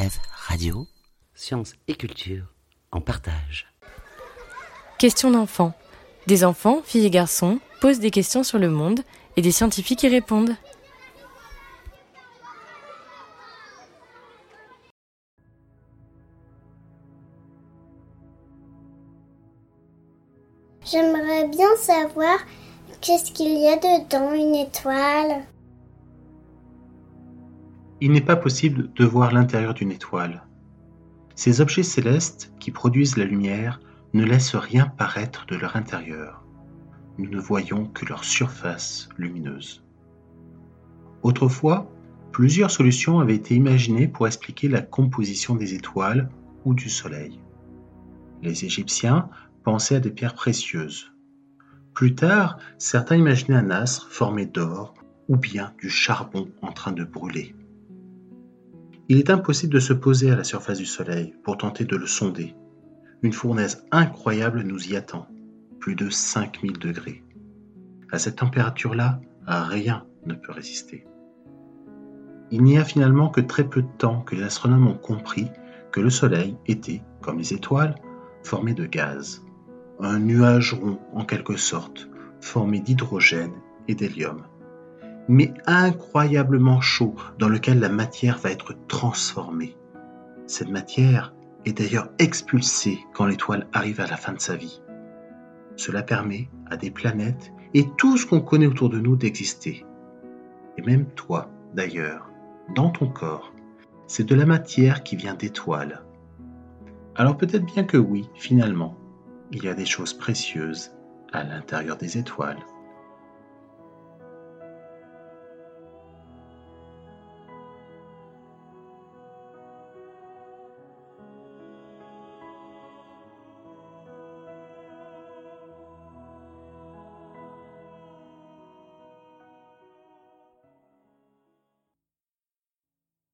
Rêve Radio. Sciences et culture en partage. Questions d'enfants. Des enfants, filles et garçons, posent des questions sur le monde et des scientifiques y répondent. J'aimerais bien savoir qu'est-ce qu'il y a dedans, une étoile? Il n'est pas possible de voir l'intérieur d'une étoile. Ces objets célestes qui produisent la lumière ne laissent rien paraître de leur intérieur. Nous ne voyons que leur surface lumineuse. Autrefois, plusieurs solutions avaient été imaginées pour expliquer la composition des étoiles ou du Soleil. Les Égyptiens pensaient à des pierres précieuses. Plus tard, certains imaginaient un astre formé d'or ou bien du charbon en train de brûler. Il est impossible de se poser à la surface du Soleil pour tenter de le sonder. Une fournaise incroyable nous y attend, plus de 5000 degrés. À cette température-là, rien ne peut résister. Il n'y a finalement que très peu de temps que les astronomes ont compris que le Soleil était, comme les étoiles, formé de gaz un nuage rond en quelque sorte, formé d'hydrogène et d'hélium, mais incroyablement chaud dans lequel la matière va être transformée. Cette matière est d'ailleurs expulsée quand l'étoile arrive à la fin de sa vie. Cela permet à des planètes et tout ce qu'on connaît autour de nous d'exister. Et même toi, d'ailleurs, dans ton corps, c'est de la matière qui vient d'étoiles. Alors peut-être bien que oui, finalement, il y a des choses précieuses à l'intérieur des étoiles.